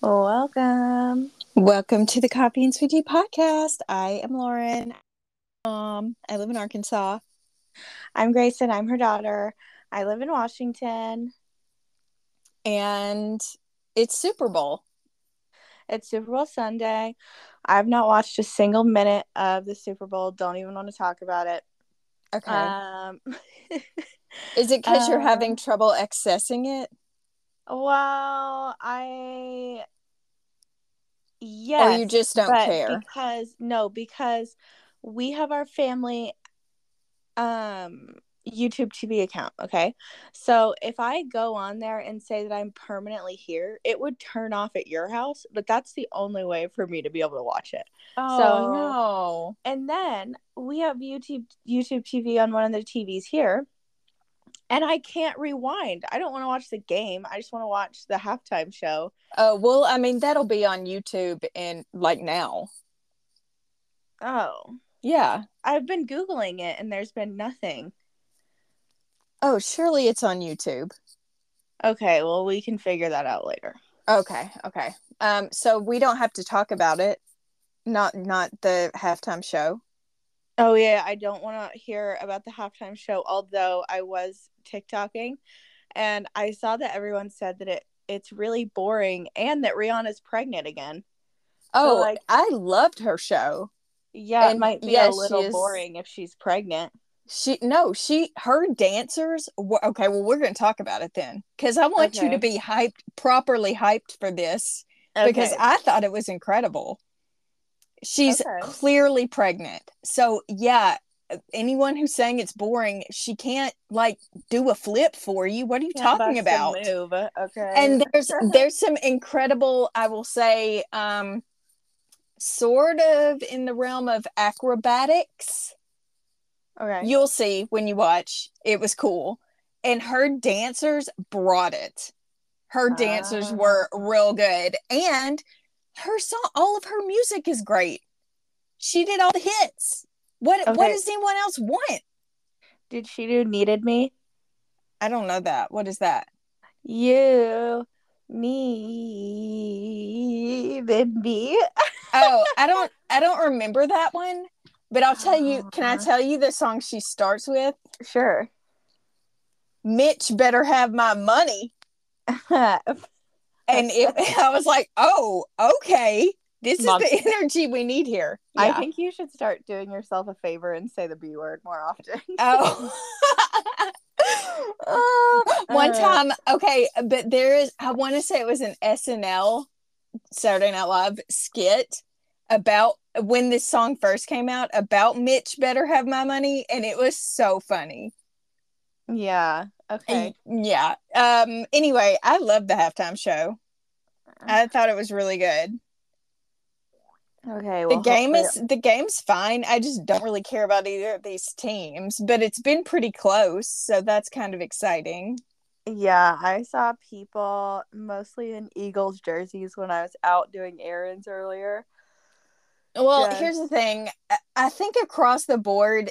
Welcome. Welcome to the Coffee and Sweetie podcast. I am Lauren. Um, I live in Arkansas. I'm Grayson. I'm her daughter. I live in Washington. And it's Super Bowl. It's Super Bowl Sunday. I've not watched a single minute of the Super Bowl. Don't even want to talk about it. Okay. Um, Is it because you're uh, having trouble accessing it? Well, I yes, or you just don't care? because no, because we have our family um YouTube TV account, okay? So if I go on there and say that I'm permanently here, it would turn off at your house, but that's the only way for me to be able to watch it. Oh, so- no. And then we have YouTube YouTube TV on one of the TVs here. And I can't rewind. I don't want to watch the game. I just want to watch the halftime show. Oh, well, I mean, that'll be on YouTube and like now. Oh, Yeah. I've been Googling it and there's been nothing. Oh, surely it's on YouTube. Okay, well, we can figure that out later. Okay, okay. Um, so we don't have to talk about it. Not not the halftime show. Oh, yeah, I don't want to hear about the halftime show, although I was TikToking and I saw that everyone said that it it's really boring and that Rihanna's pregnant again. Oh, like- I loved her show. Yeah, it might be yes, a little boring if she's pregnant. She no, she her dancers. were- Okay, well we're going to talk about it then because I want you to be hyped, properly hyped for this because I thought it was incredible. She's Okay. clearly pregnant, so yeah. Anyone who's saying it's boring, she can't like do a flip for you. What are you Can't talking about? Move. Okay. and there's there's some incredible i will say um sort of in the realm of acrobatics okay. you'll see when you watch it was cool and her dancers brought it her dancers Ah. were real good and her song all of her music is great she did all the hits what what does anyone else want? Did she do needed me? i don't know that. What is that? You needed me. oh i don't i don't remember that one but i'll tell you can i uh-huh. tell you the song she starts with? Sure. mitch better have my money. And it, i was like oh okay this is the energy we need here. I think you should start doing yourself a favor and say the B word more often. oh. Uh, one time okay but there is i want to say it was an snl saturday night live skit about when this song first came out about mitch better have my money and it was so funny. Yeah. Okay. yeah um anyway i love the halftime show. I thought it was really good Okay. the game hopefully- is the game's fine i just don't really care about either of these teams but it's been pretty close so that's kind of exciting Yeah, I saw people mostly in Eagles jerseys when I was out doing errands earlier. Well, Yeah. here's the thing. I think across the board,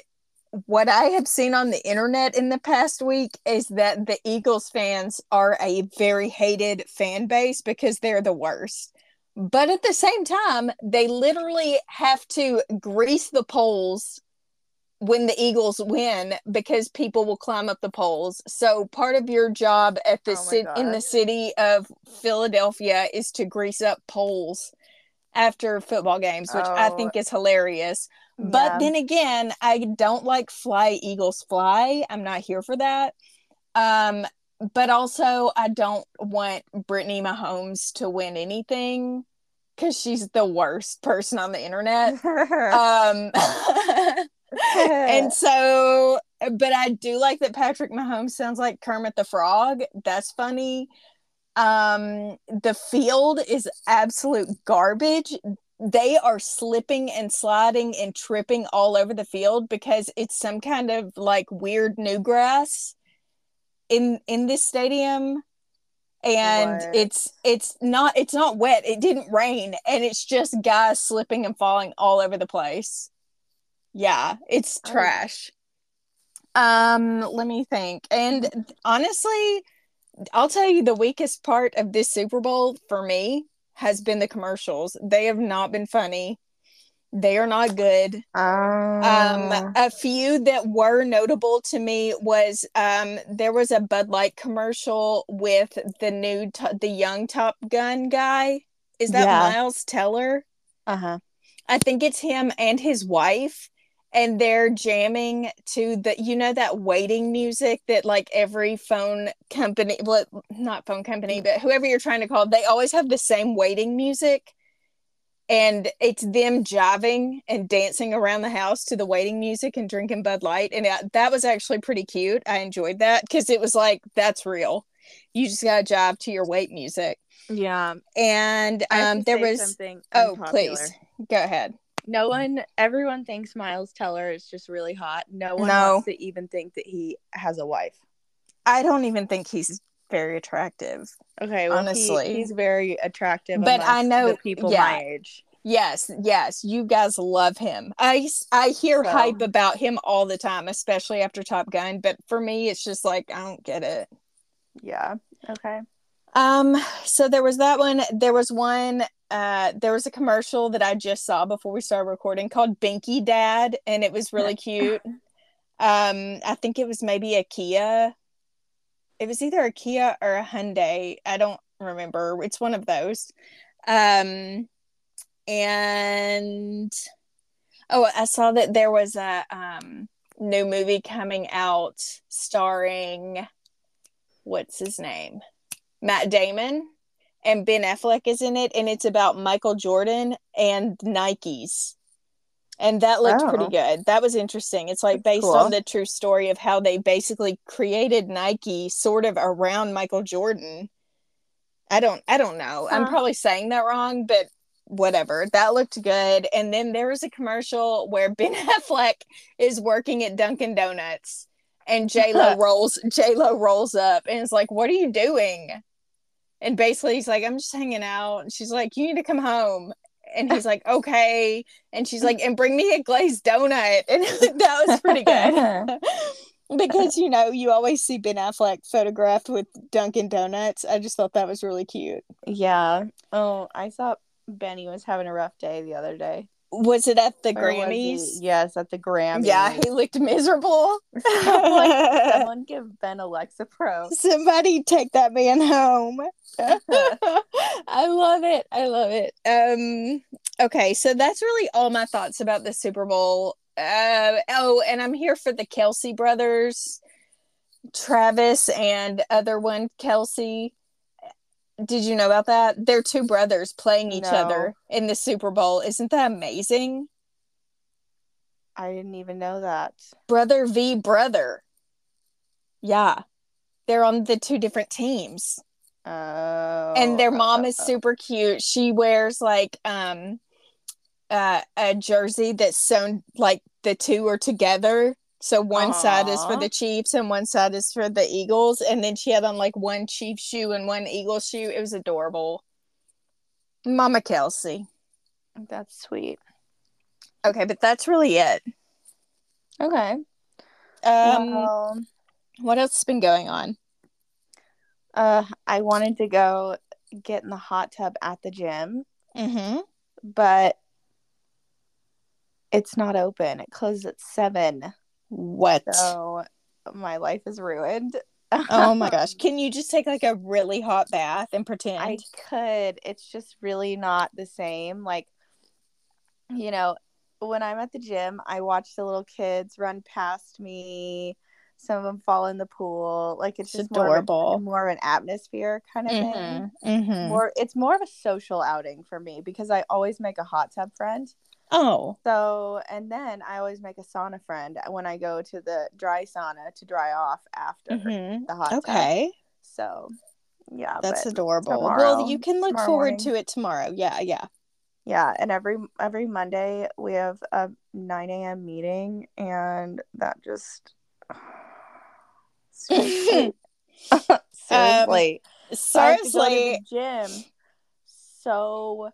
what I have seen on the internet in the past week is that the Eagles fans are a very hated fan base because they're the worst. But at the same time, they literally have to grease the poles when the Eagles win because people will climb up the poles. So part of your job at the Oh my cit- in the city of Philadelphia is to grease up poles after football games, which I Oh. think is hilarious. But Yeah. then again, I don't like fly Eagles fly. I'm not here for that. Um, but also I don't want Brittany Mahomes to win anything because she's the worst person on the internet. um and so but I do like that Patrick Mahomes sounds like Kermit the Frog. That's funny. Um the field is absolute garbage. They are slipping and sliding and tripping all over the field because it's some kind of like weird new grass in in this stadium and What? it's it's not it's not wet it didn't rain and it's just guys slipping and falling all over the place yeah it's Oh. trash um let me think and honestly i'll tell you the weakest part of this super bowl for me has been the commercials. They have not been funny. They are not good. Um, Um, a few that were notable to me was um, there was a Bud Light commercial with the new, t- the young Top Gun guy. Is that Yeah. Miles Teller? uh huh. I think it's him and his wife, and they're jamming to the you know that waiting music that like every phone company, well, not phone company, but whoever you're trying to call, they always have the same waiting music, and it's them jiving and dancing around the house to the waiting music and drinking Bud Light, and it, that was actually pretty cute. I enjoyed that because it was like that's real. You just gotta jive to your wait music, Yeah. and um, there was something. oh please go ahead. No one, everyone thinks Miles Teller is just really hot. No one No. wants to even think that he has a wife. I don't even think he's very attractive. Okay, well, Honestly. he, he's very attractive. But I know- people yeah. my age. Yes, yes, you guys love him. I I hear So- hype about him all the time, especially after Top Gun, but for me it's just like I don't get it. Yeah. Okay. Um so there was that one, there was one uh there was a commercial that I just saw before we started recording called Binky Dad and it was really cute. um I think it was maybe a Kia. It was either a Kia or a Hyundai. I don't remember. It's one of those. Um and oh, I saw that there was a um new movie coming out starring what's his name? Matt Damon and Ben Affleck is in it and it's about Michael Jordan and Nikes. And that looked Oh. pretty good. That was interesting. It's like based cool. on the true story of how they basically created Nike sort of around Michael Jordan. I don't I don't know. I'm probably saying that wrong, but whatever. That looked good. And then there was a commercial where Ben Affleck is working at Dunkin' Donuts and J Lo rolls J Lo rolls up and is like, What are you doing? And basically he's like, I'm just hanging out. And she's like, You need to come home. And he's like, Okay. And she's like, and bring me a glazed donut. And that was pretty good. because you know, you always see Ben Affleck photographed with Dunkin' Donuts. I just thought that was really cute. yeah. Oh, I thought Benny was having a rough day the other day. Was it at the was Grammys? Yes, at the Grammys. Yeah, he looked miserable. Someone, someone give Ben a Lexapro. Somebody take that man home. I love it. I love it. Um okay, so that's really all my thoughts about the Super Bowl. Uh oh, and I'm here for the Kelce brothers, Travis and other one Kelce. Did you know about that? They're two brothers playing each No. other in the Super Bowl. Isn't that amazing? I didn't even know that. Brother v brother. Yeah. They're on the two different teams. Oh. and their mom is super cute. She wears like um uh, a jersey that's sewn like the two are together. So one side is for the Chiefs and one side is for the Eagles. And then she had on like one Chief shoe and one Eagle shoe. It was adorable. Mama Kelce. That's sweet. Okay, but that's really it. Okay. Um, well, what else has been going on? uh, I wanted to go get in the hot tub at the gym, Mm-hmm. but it's not open. It closes at seven. What? So my life is ruined. oh my gosh! Can you just take like a really hot bath and pretend? I could. It's just really not the same. Like, you know, when I'm at the gym, I watch the little kids run past me. Some of them fall in the pool. Like it's It's just more of, adorable. a, more of an atmosphere kind of thing. Mm-hmm. Mm-hmm. More, it's more of a social outing for me because I always make a hot tub friend. Oh, So, and then I always make a sauna friend when I go to the dry sauna to dry off after mm-hmm. the hot tub. okay. So, yeah, That's adorable. tomorrow- well, you can look forward morning. to it tomorrow. Yeah, yeah. Yeah, and every every Monday we have a nine a.m. meeting, and that just seriously, seriously, I have to go to Seriously, the gym so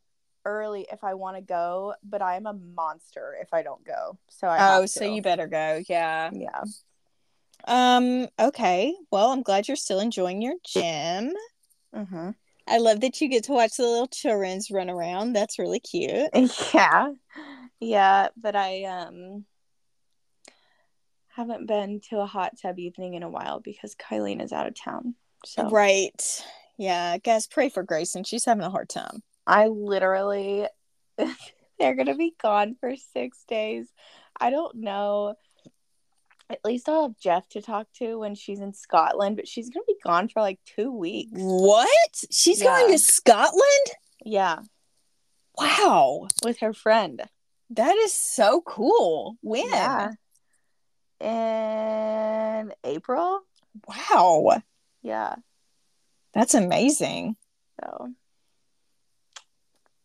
early if I want to go, but I am a monster if I don't go. So I oh, so you better go. Yeah. yeah Um. Okay. Well, I'm glad you're still enjoying your gym. hmm I love that you get to watch the little children's run around. That's really cute. Yeah. Yeah, but I um haven't been to a hot tub evening in a while because Kylene is out of town. So Right. Yeah, guys, pray for Grayson. She's having a hard time. I literally they're gonna be gone for six days. I don't know. At least I'll have Jeff to talk to when she's in Scotland, but she's gonna be gone for like two weeks. What? She's going to Scotland? Yeah, Wow. with her friend. That is so cool. When? Yeah. In April. Wow. Yeah. That's amazing. So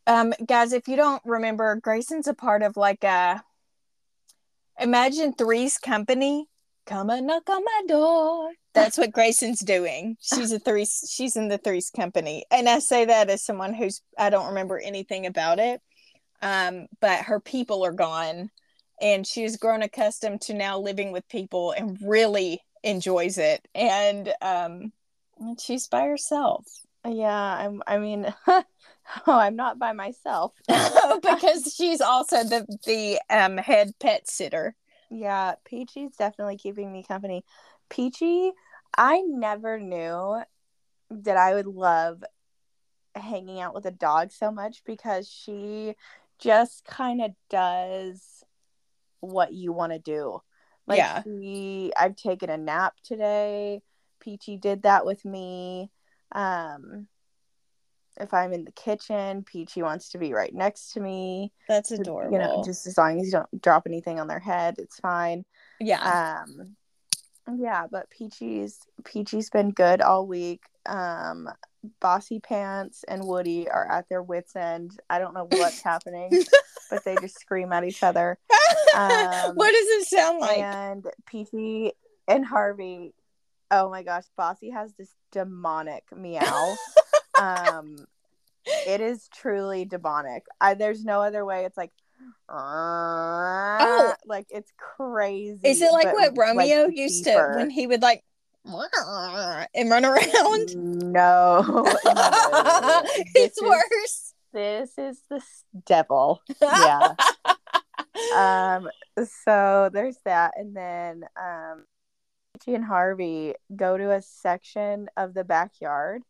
Um, guys, if you don't remember, Grayson's a part of like a Imagine Three's Company. Come and knock on my door. That's what Grayson's doing. She's a three. She's in the Three's Company, and I say that as someone who's I don't remember anything about it. Um, but her people are gone, and she's grown accustomed to now living with people and really enjoys it. And um, she's by herself. yeah, I'm. I mean, oh, I'm not by myself. because she's also the the um head pet sitter. Yeah, Peachy's definitely keeping me company. Peachy, I never knew that I would love hanging out with a dog so much because she just kind of does what you want to do. Like Yeah. she I've taken a nap today. Peachy did that with me. Um if I'm in the kitchen, Peachy wants to be right next to me. That's adorable. You know, just as long as you don't drop anything on their head, it's fine. yeah. Um, yeah, but Peachy's Peachy's been good all week. Um, Bossy Pants and Woody are at their wits' end. I don't know what's happening, but they just scream at each other. um, what does it sound like? And Peachy and Harvey, oh my gosh, Bossy has this demonic meow. um, it is truly demonic. I, there's no other way. It's like. Oh, like it's crazy. Is it like what Romeo like, used deeper. to when he would like and run around? No, no. it's is- worse. This is the devil. Yeah. um. So there's that, and then um, Peachy and Harvey go to a section of the backyard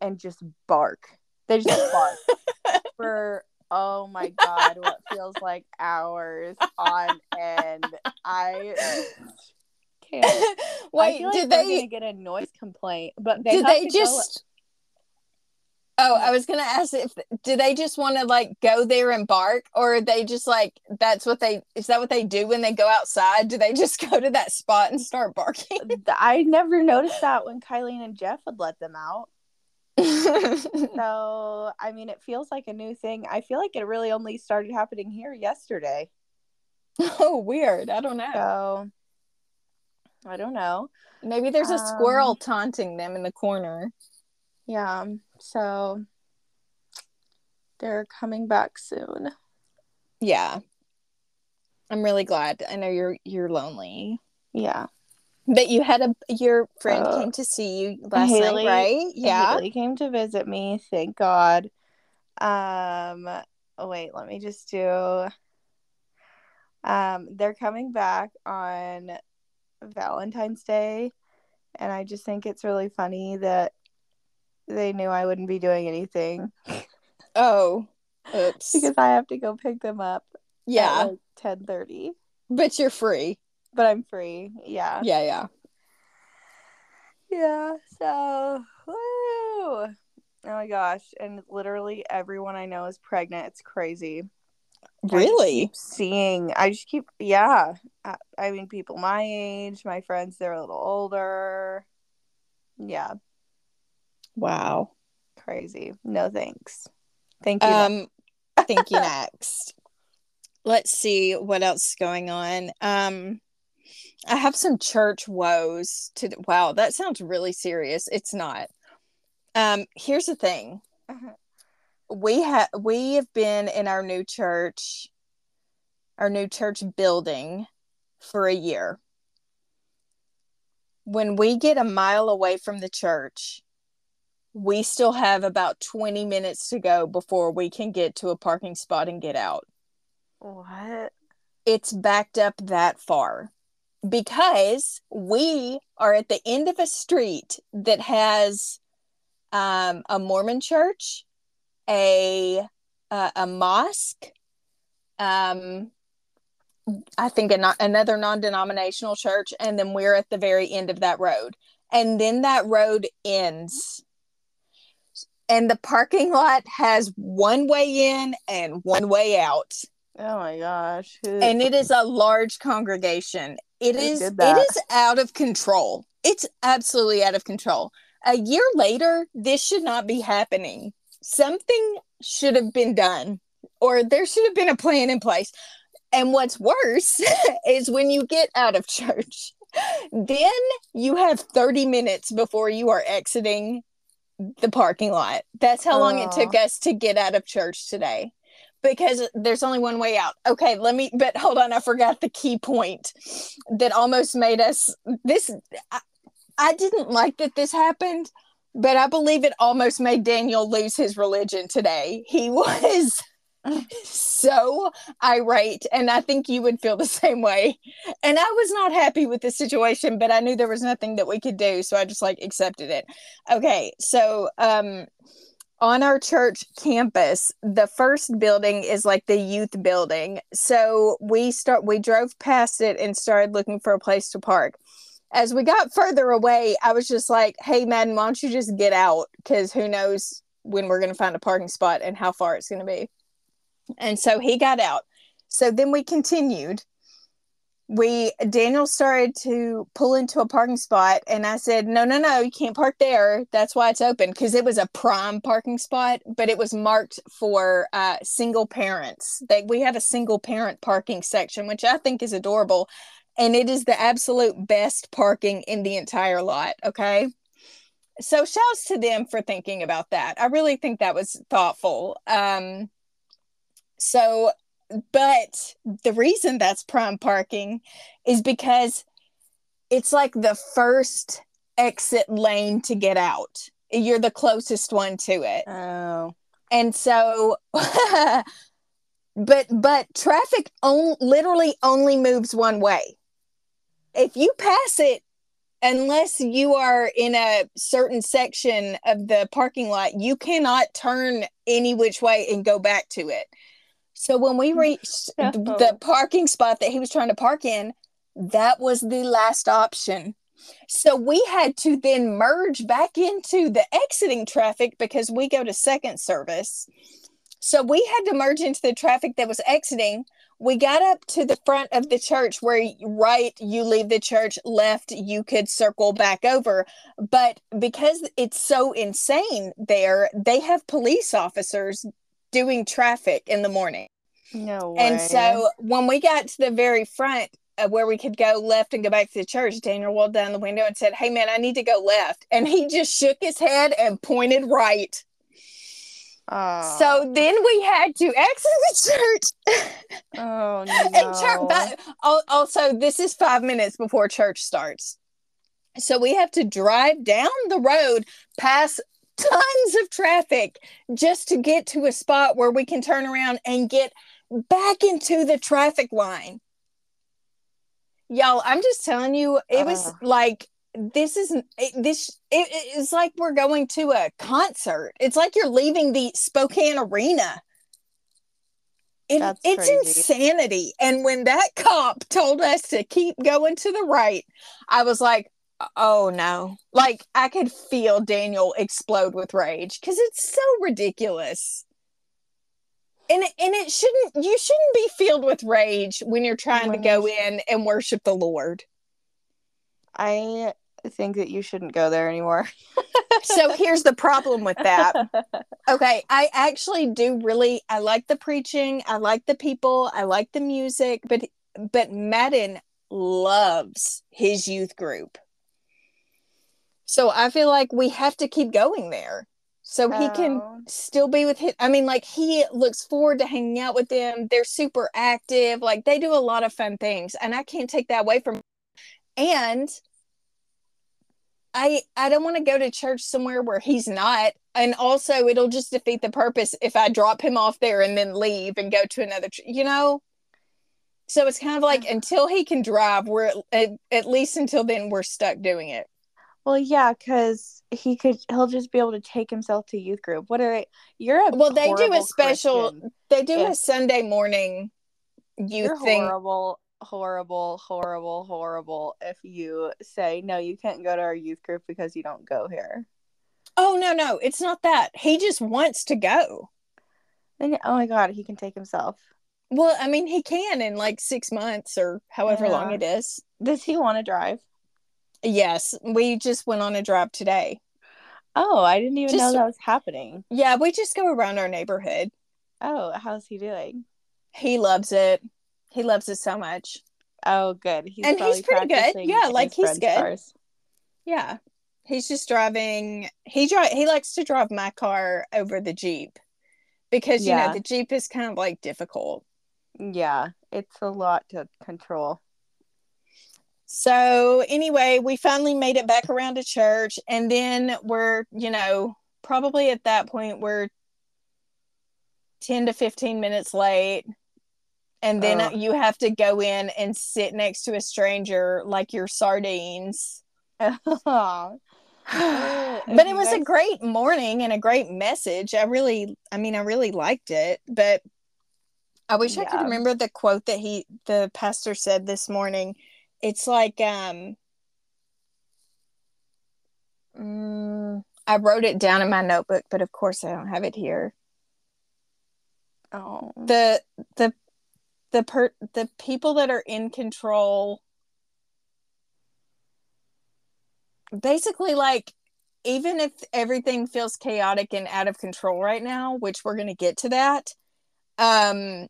and just bark. They just bark for oh my god, what feels like hours on end. I can't. I Wait, feel did they're they get a noise complaint? But they did they to go- just Oh, I was gonna ask if do they just want to like go there and bark, or are they just like that's what they is that what they do when they go outside? Do they just go to that spot and start barking? I never noticed that when Kylene and Jeff would let them out. So, I mean, it feels like a new thing. I feel like it really only started happening here yesterday. oh, weird. I don't know. So, I don't know. Maybe there's a Um, squirrel taunting them in the corner. Yeah. So, they're coming back soon. Yeah. I'm really glad. I know you're you're lonely. Yeah. But you had a your friend Uh, came to see you last Haley- night, right? Yeah. Haley came to visit me. Thank God. Um, oh, wait, let me just do. Um, they're coming back on Valentine's Day, and I just think it's really funny that they knew I wouldn't be doing anything Oh. Oops. because I have to go pick them up. yeah. like ten thirty, but you're free. But I'm free. Yeah, Yeah, yeah. yeah. So, woo! Oh my gosh! And literally everyone I know is pregnant. It's crazy. I Really? keep seeing. I just keep. Yeah. I, I mean, people my age, my friends, they're a little older. Yeah, Wow. crazy. No thanks. Thank you. Um thank you next. Let's see what else is going on. Um I have some church woes to wow, that sounds really serious. It's not. Um here's the thing. we have we have been in our new church our new church building for a year when we get a mile away from the church we still have about 20 minutes to go before we can get to a parking spot and get out. What? It's backed up that far because we are at the end of a street that has um, a Mormon church, a uh, a mosque, um, I think a, another non-denominational church, and then we're at the very end of that road, and then that road ends and the parking lot has one way in and one way out. Oh my gosh. And it is a large congregation. It Who is it is out of control. It's absolutely out of control. A year later, this should not be happening. Something should have been done or there should have been a plan in place. And what's worse is when you get out of church, then you have 30 minutes before you are exiting the parking lot. That's how long it took us to get out of church today because there's only one way out. Okay, let me, but hold on, I forgot the key point that almost made us this. I, I didn't like that this happened, but I believe it almost made Daniel lose his religion today. He was so irate and i think you would feel the same way and i was not happy with the situation but i knew there was nothing that we could do so i just like accepted it okay so um on our church campus the first building is like the youth building so we start we drove past it and started looking for a place to park as we got further away i was just like hey madden why don't you just get out because who knows when we're going to find a parking spot and how far it's going to be and so he got out. So then we continued. We Daniel started to pull into a parking spot, and I said, "No, no, no, you can't park there. That's why it's open because it was a prime parking spot, but it was marked for uh, single parents. That we have a single parent parking section, which I think is adorable, and it is the absolute best parking in the entire lot. Okay, so shouts to them for thinking about that. I really think that was thoughtful. Um, so, but the reason that's prime parking is because it's like the first exit lane to get out. You're the closest one to it. Oh. And so but but traffic on, literally only moves one way. If you pass it unless you are in a certain section of the parking lot, you cannot turn any which way and go back to it. So when we mm-hmm. reached oh. the parking spot that he was trying to park in, that was the last option. So we had to then merge back into the exiting traffic because we go to second service. So we had to merge into the traffic that was exiting. We got up to the front of the church where right you leave the church, left you could circle back over. But because it's so insane there, they have police officers doing traffic in the morning. No way. And so when we got to the very front of where we could go left and go back to the church, Daniel rolled down the window and said, Hey man, I need to go left. And he just shook his head and pointed right. Oh. So ah. then we had to exit the church. Oh no! and church, but also, this is five minutes before church starts. So we have to drive down the road past tons of traffic just to get to a spot where we can turn around and get back into the traffic line. Y'all, I'm just telling you, it was uh. like this is it, this it, it's like we're going to a concert. It's like you're leaving the Spokane Arena. It, it's insanity. And when that cop told us to keep going to the right, I was like, oh no. Like I could feel Daniel explode with rage because it's so ridiculous. And and it shouldn't you shouldn't be filled with rage when you're trying to go in and worship the lord. I think that you shouldn't go there anymore. So here's the problem with that. Okay i actually do really i like the preaching i like the people i like the music but but madden loves his youth group so i feel like we have to keep going there so he can oh. still be with him. I mean, like he looks forward to hanging out with them. They're super active. Like they do a lot of fun things, and I can't take that away from. And I I don't want to go to church somewhere where he's not. And also it'll just defeat the purpose if I drop him off there and then leave and go to another ch- you know. So it's kind of like uh-huh. until he can drive, we're at, at least until then we're stuck doing it. Well, yeah, because he could. He'll just be able to take himself to youth group. What are you're a Well, they do a special Christian. they do a Sunday morning youth You're thing. horrible, horrible, horrible, horrible. If you say no, you can't go to our youth group because you don't go here. Oh no, no, it's not that. He just wants to go. Then oh my god, he can take himself. Well, I mean, he can in like six months or however long it is. Does he want to drive? Yes, we just went on a drive today. Oh, I didn't even know that was happening. Yeah, we just go around our neighborhood. Oh, how's he doing? He loves it. He loves it so much. Oh, good. He's And he's pretty good. Yeah, like, he's good. cars. Yeah. He's just driving he drive he likes to drive my car over the Jeep. Because you Yeah. know, the Jeep is kind of like difficult. Yeah, it's a lot to control. So anyway, we finally made it back around to church, and then we're, you know, probably at that point we're 10 to 15 minutes late. And then Ugh. you have to go in and sit next to a stranger like you're sardines. but but it was a great morning and a great message. I really, I mean, I really liked it. But I wish I could remember the quote that he, the pastor said this morning. It's like, um, mm, I wrote it down in my notebook, but of course I don't have it here. Oh, The the the per the people that are in control basically like even if everything feels chaotic and out of control right now, which we're going to get to that, um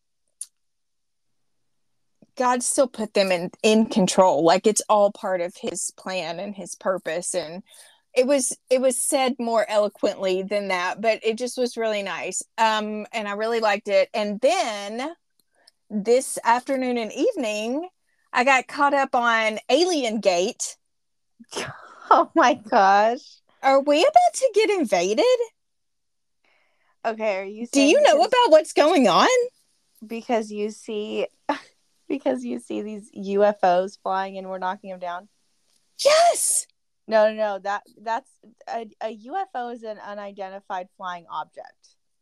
God still put them in in control. Like it's all part of his plan and his purpose and it was it was said more eloquently than that, but it just was really nice. Um and I really liked it. And then this afternoon and evening, I got caught up on Alien Gate. oh my gosh. Are we about to get invaded? Okay, are you? Do you know about what's going on? because you see because you see these UFOs flying and we're knocking them down? Yes. No, no, no. That that's a, a UFO is an unidentified flying object.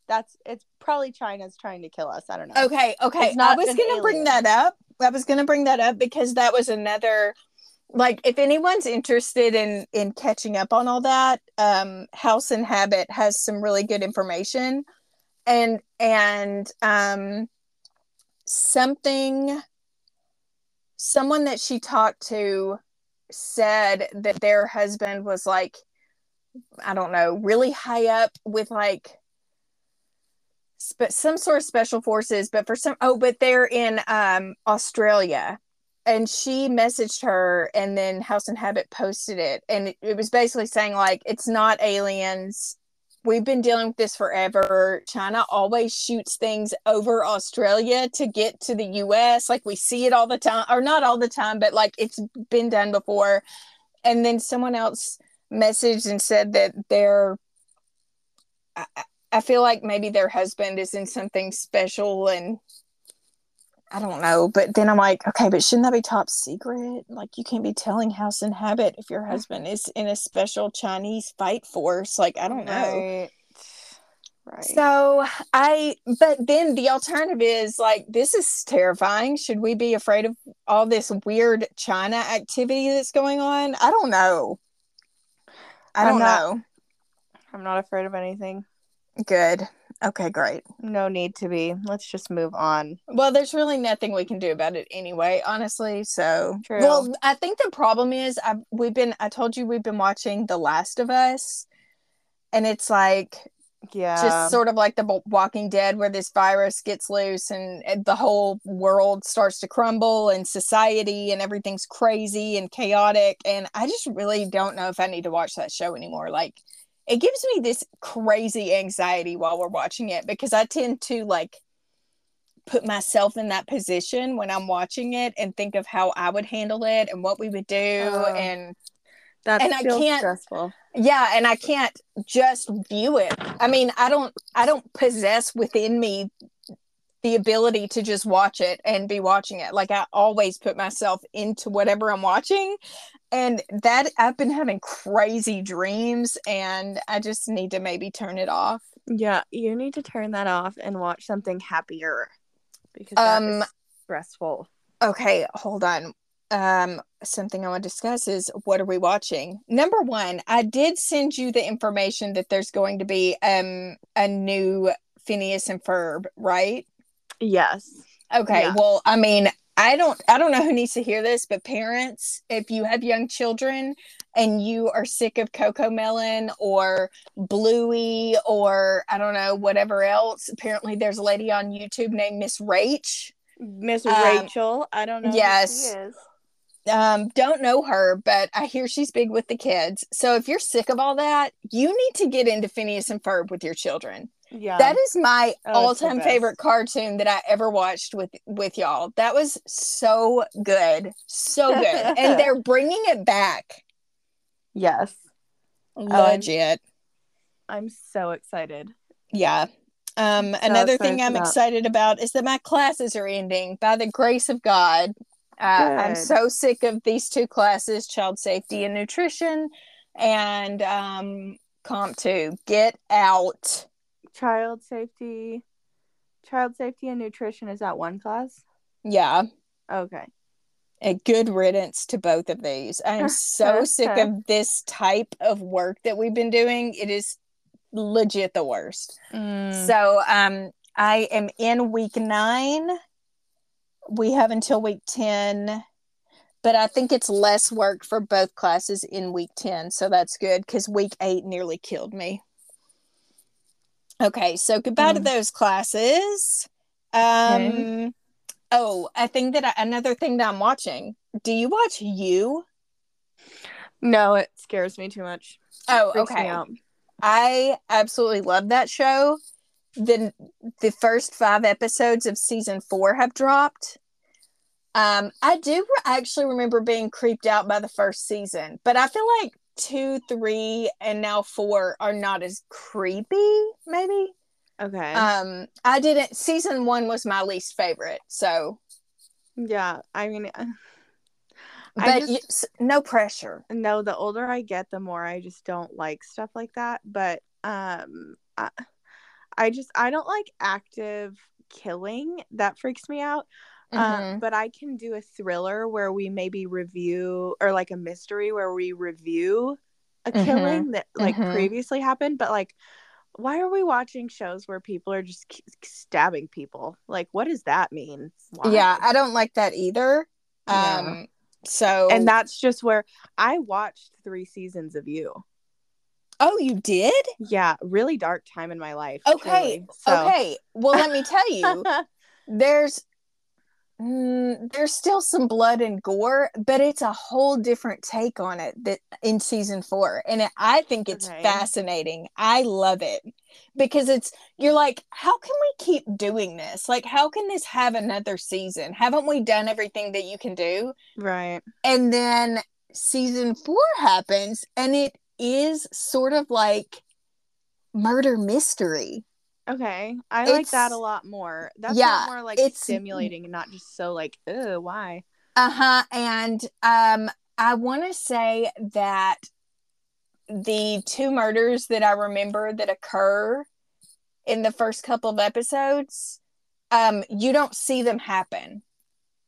That's it's probably China's trying to kill us. I don't know. Okay, okay. I was going to bring that up. I was going to bring that up because that was another like if anyone's interested in in catching up on all that, um House and Habit has some really good information and and um something someone that she talked to said that their husband was like I don't know, really high up with like spe- some sort of special forces, but for some oh, but they're in um Australia. And she messaged her and then House and Habit posted it. And it, it was basically saying like it's not aliens. We've been dealing with this forever. China always shoots things over Australia to get to the US. Like we see it all the time, or not all the time, but like it's been done before. And then someone else messaged and said that they're I, I feel like maybe their husband is in something special and I don't know, but then I'm like, okay, but shouldn't that be top secret? Like you can't be telling House and Habit if your husband is in a special Chinese fight force. Like I don't know. Right. Right. So I, but then the alternative is like, this is terrifying. Should we be afraid of all this weird China activity that's going on? I don't know. I I'm don't not- know. I'm not afraid of anything. Good. Okay, great. No need to be. Let's just move on. Well, there's really nothing we can do about it anyway, honestly. So, True. well, I think the problem is I we've been I told you we've been watching The Last of Us, and it's like Yeah. just sort of like the Walking Dead, where this virus gets loose and, and the whole world starts to crumble, and society and everything's crazy and chaotic. And I just really don't know if I need to watch that show anymore. Like, it gives me this crazy anxiety while we're watching it because I tend to like put myself in that position when I'm watching it and think of how I would handle it and what we would do Oh. and that's And I can't- stressful. yeah and i can't just view it i mean i don't i don't possess within me the ability to just watch it and be watching it. Like i always put myself into whatever i'm watching and that i've been having crazy dreams and i just need to maybe turn it off. Yeah, you need to turn that off and watch something happier because that is Um, stressful. okay hold on. Um something i want to discuss is what are we watching? Number one i did send you the information that there's going to be um a new phineas and ferb right Yes. okay Yeah. well i mean i don't i don't know who needs to hear this but parents if you have young children and you are sick of Cocomelon or bluey or i don't know whatever else apparently there's a lady on youtube named miss rach Miss Um, Rachel. I don't know. yes. Who she is. um don't know her but i hear she's big with the kids so if you're sick of all that you need to get into phineas and ferb with your children Yeah. that is my Oh, all-time favorite cartoon that i ever watched with with y'all. That was so good so good. And they're bringing it back. Yes. Legit I'm so excited. yeah. Um So another excited thing i'm excited about is that my classes are ending by the grace of god. Uh, i'm so sick of these two classes child safety and nutrition and um comp 2 get out Child safety. Child safety and nutrition is that one class? yeah Okay. a good riddance to both of these. I am so sick of this type of work that we've been doing. It is legit the worst. Mm. So um I am in week 9. We have until week 10. But I think it's less work for both classes in week 10. So that's good cuz week 8 nearly killed me. Okay, so goodbye to Mm. those classes. Um Okay. Oh, I think that I, another thing that I'm watching. Do you watch You? No, it scares me too much. Oh, okay. I absolutely love that show. The the first five episodes of season four have dropped. Um, I do re- actually remember being creeped out by the first season, but I feel like two, three, and now four are not as creepy. Maybe. Okay. Um, I didn't. Season one was my least favorite, so. yeah. I mean, uh, But I just no pressure. no. The older I get, the more I just don't like stuff like that. But um, I, I just I don't like active killing. That freaks me out. Mhm. Um, but I can do a thriller where we maybe review or like a mystery where we review a Mhm. killing that like Mhm. previously happened. But like, why are we watching shows where people are just k- stabbing people? Like, what does that mean? Why? Yeah, I don't like that either. Um, so and that's just where I watched three seasons of you. oh, you did? Yeah, really dark time in my life. Okay. So- okay. Well, let me tell you, there's mm, there's still some blood and gore, but it's a whole different take on it that in season four, and it, I think it's Okay. fascinating. I love it because it's you're like, how can we keep doing this? Like, how can this have another season? Haven't we done everything that you can do? right. And then season four happens, and it is sort of like murder mystery. Okay. I like that a lot more. That's a yeah, lot more like it's- stimulating and not just so like, oh, why? Uh-huh. And um I want to say that the two murders that I remember that occur in the first couple of episodes, um, you don't see them happen.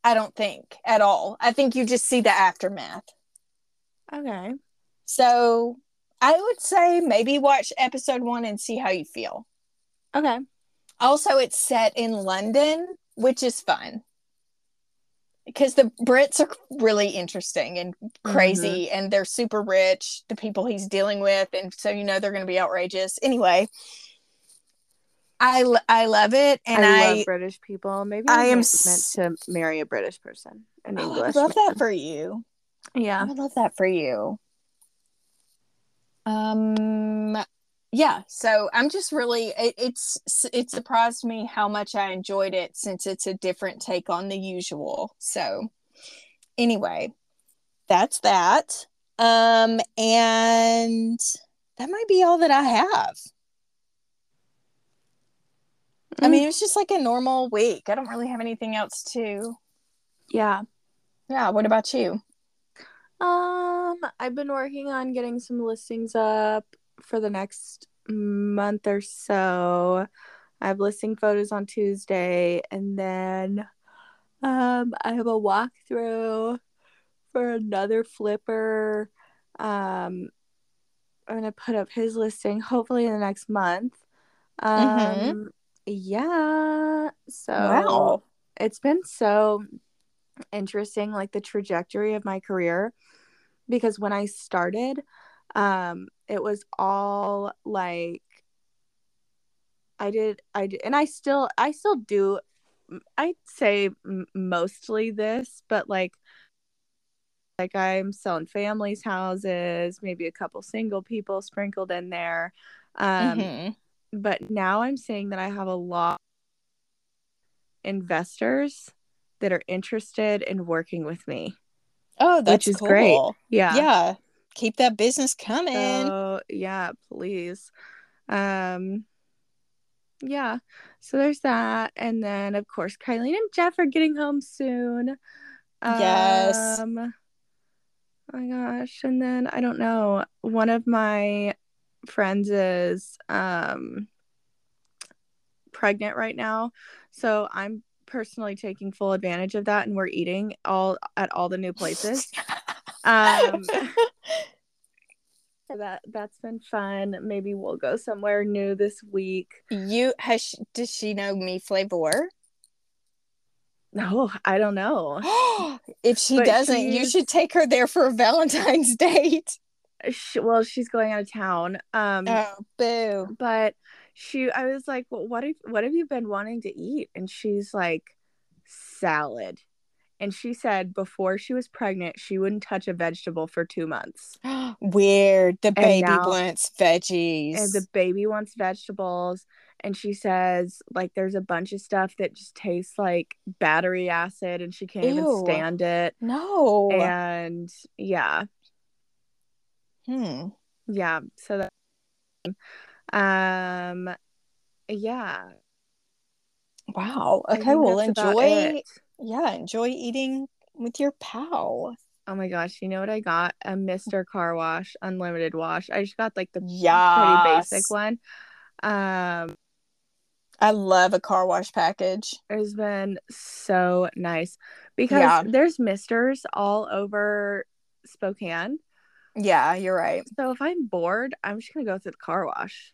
I don't think at all. I think you just see the aftermath. Okay. So I would say maybe watch episode one and see how you feel. Okay. Also, it's set in London, which is fun because the Brits are really interesting and crazy, and they're super rich. The people he's dealing with, and so you know they're going to be outrageous. Anyway, I, I love it, and I, I, love British people. Maybe I I am s- meant to marry a British person. An Oh, English. I love that for you. yeah. I love that for you. Um yeah, so I'm just really it, it's it surprised me how much I enjoyed it since it's a different take on the usual. So anyway, that's that. Um, and that might be all that I have. I Mm. mean, it was just like a normal week. I don't really have anything else to. Yeah. Yeah. What about you? Um, I've been working on getting some listings up for the next month or so. I have listing photos on Tuesday, and then um, I have a walkthrough for another flipper. Um, I'm gonna put up his listing hopefully in the next month. Um, Mhm. yeah. So Wow. it's been so interesting, like the trajectory of my career, because when I started, um, it was all like I did, I did, and I still, I still do. I'd say m- mostly this, but like, like I'm selling families' houses, maybe a couple single people sprinkled in there. Um, Mhm. but now I'm saying that I have a lot of investors that are interested in working with me. Oh, that's is cool. great. Yeah. Yeah. Keep that business coming. So yeah, please. Um yeah. So there's that. And then of course Kylene and Jeff are getting home soon. Yes. Um oh my gosh. And then I don't know. One of my friends is um pregnant right now. So I'm personally taking full advantage of that and we're eating all at all the new places. Um that that's been fun. Maybe we'll go somewhere new this week. you has she, does she know me flavor? No, I don't know. if she But doesn't, you should take her there for a Valentine's date. She, well, she's going out of town. Um Oh, boo. but she I was like, well, what have what have you been wanting to eat? And she's like, salad. And she said before she was pregnant, she wouldn't touch a vegetable for two months. Weird. The baby now- wants veggies. And the baby wants vegetables. And she says, like, there's a bunch of stuff that just tastes like battery acid and she can't Ew. even stand it. no. And yeah, Hmm. yeah. So that, um, yeah. Wow. Okay. Well, enjoy. Yeah, enjoy eating with your pal. Oh my gosh, you know what I got? A Mr. Car Wash unlimited wash. I just got like the Yeah. pretty basic one. Um, I love a car wash package. it's been so nice because Yeah. there's misters all over Spokane. Yeah, you're right. So if I'm bored, I'm just gonna go to the car wash.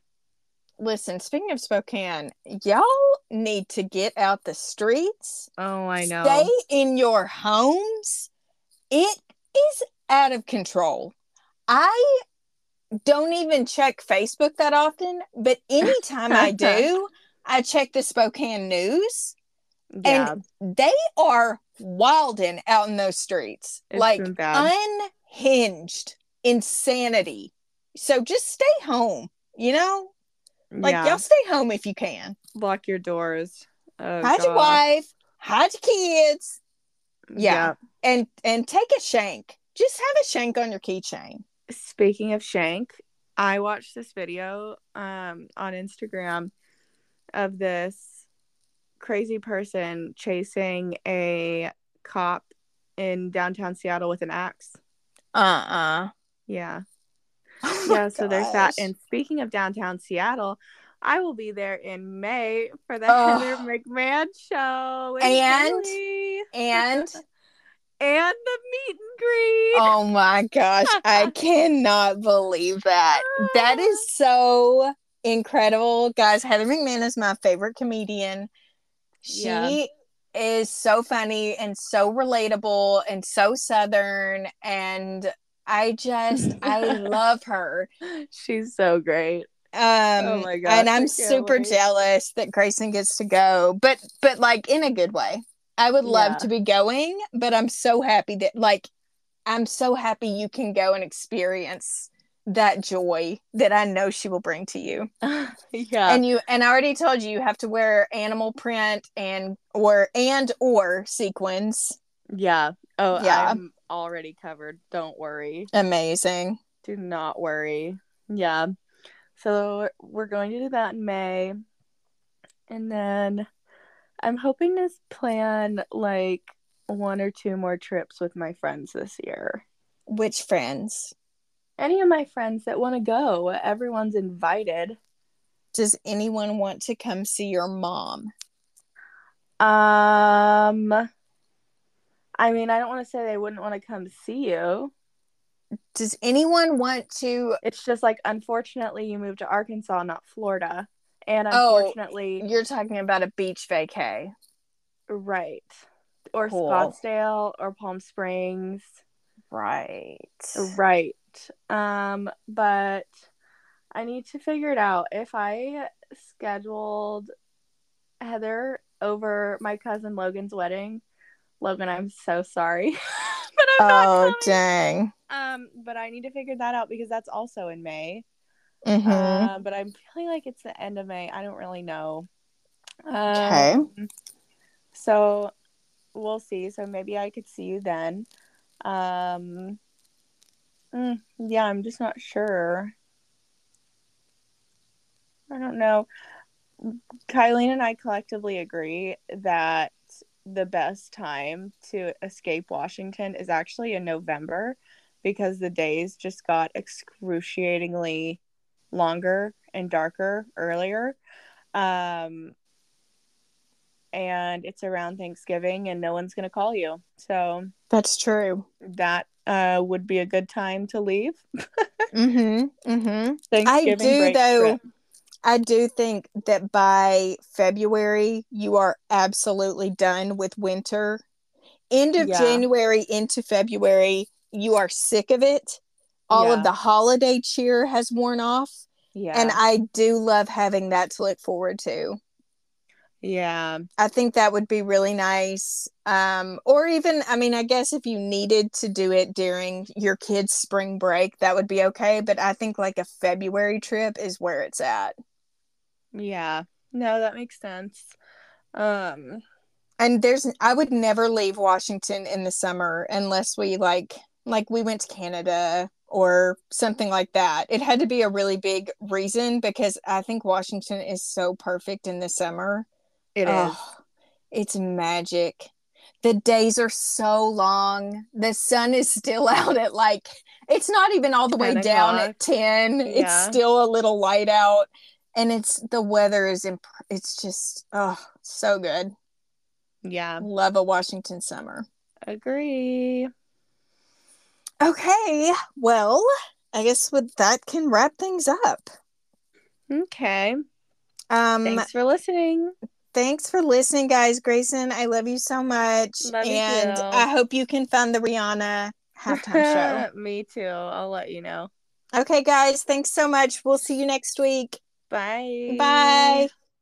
Listen, speaking of Spokane, y'all need to get out the streets. Oh, I know. Stay in your homes. It is out of control. I don't even check Facebook that often, but anytime I do, I check the Spokane news. yeah, They are wilding out in those streets. It's like unhinged insanity. So just stay home, you know? Like yeah. y'all stay home if you can. lock your doors. Oh, hide your wife, hide your kids, yeah. yeah. and and take a shank. Just have a shank on your keychain. Speaking of Shank, I watched this video um on Instagram of this crazy person chasing a cop in downtown Seattle with an axe. Uh-uh. Yeah. Oh Yeah, so there's that. And speaking of downtown Seattle, I will be there in May for the Oh. Heather McMahan show. And- and and the meet and greet. oh my gosh, I cannot believe that. That is so incredible. Guys, Heather McMahan is my favorite comedian. She Yeah. is so funny and so relatable and so southern and I just I love her. She's so great. Um Oh my gosh, and I'm super wait. jealous that Grayson gets to go, but but like in a good way. I would love Yeah. to be going, but I'm so happy that like I'm so happy you can go and experience that joy that I know she will bring to you. yeah. and you and I already told you you have to wear animal print and or and or sequins. yeah. Oh, Yeah. I'm already covered. Don't worry. Amazing. Do not worry. Yeah. So we're going to do that in May. And then I'm hoping to plan like one or two more trips with my friends this year. Which friends? Any of my friends that want to go, everyone's invited. Does anyone want to come see your mom? Um I mean, I don't want to say they wouldn't want to come see you. Does anyone want to It's just like unfortunately you moved to Arkansas, not Florida. And Oh, unfortunately, You're talking about a beach vacay. right. Or Cool. Scottsdale or Palm Springs. Right. Right. Um, but I need to figure it out. If I scheduled Heather over my cousin Logan's wedding, Logan, I'm so sorry. but I'm not Oh dang. Um, but I need to figure that out because that's also in May. Mm-hmm. Um, but I'm feeling like it's the end of May. I don't really know. Okay. Um, So we'll see. So maybe I could see you then. Um, mm, yeah, I'm just not sure. I don't know. Kylene and I collectively agree that the best time to escape Washington is actually in November because the days just got excruciatingly longer and darker earlier. Um, and it's around Thanksgiving and no one's going to call you. So That's true. that uh, would be a good time to leave. Mm-hmm. Mm-hmm. Thanksgiving I do, break though, trip. I do think that by February you are absolutely done with winter. End of Yeah. January into February, you are sick of it. All Yeah. of the holiday cheer has worn off. Yeah. And I do love having that to look forward to. Yeah. I think that would be really nice. Um, or even, I mean, I guess if you needed to do it during your kids' spring break, that would be okay. But I think like a February trip is where it's at. Yeah. No, that makes sense. Um, And there's, I would never leave Washington in the summer unless we like, like we went to Canada or something like that. It had to be a really big reason because I think Washington is so perfect in the summer. It is. Oh, it's magic. The days are so long. The sun is still out at like it's not even all the way down at 10. It's still a little light out and it's the weather is imp- it's just oh, so good. Yeah. Love a Washington summer. Agree. Okay, well, I guess with that can wrap things up. Okay. Um Thanks for listening. Thanks for listening, guys. Grayson, I love you so much. Love you and. I hope you can find the Rihanna halftime show. Me too. I'll let you know. Okay, guys, thanks so much. We'll see you next week. Bye. Bye.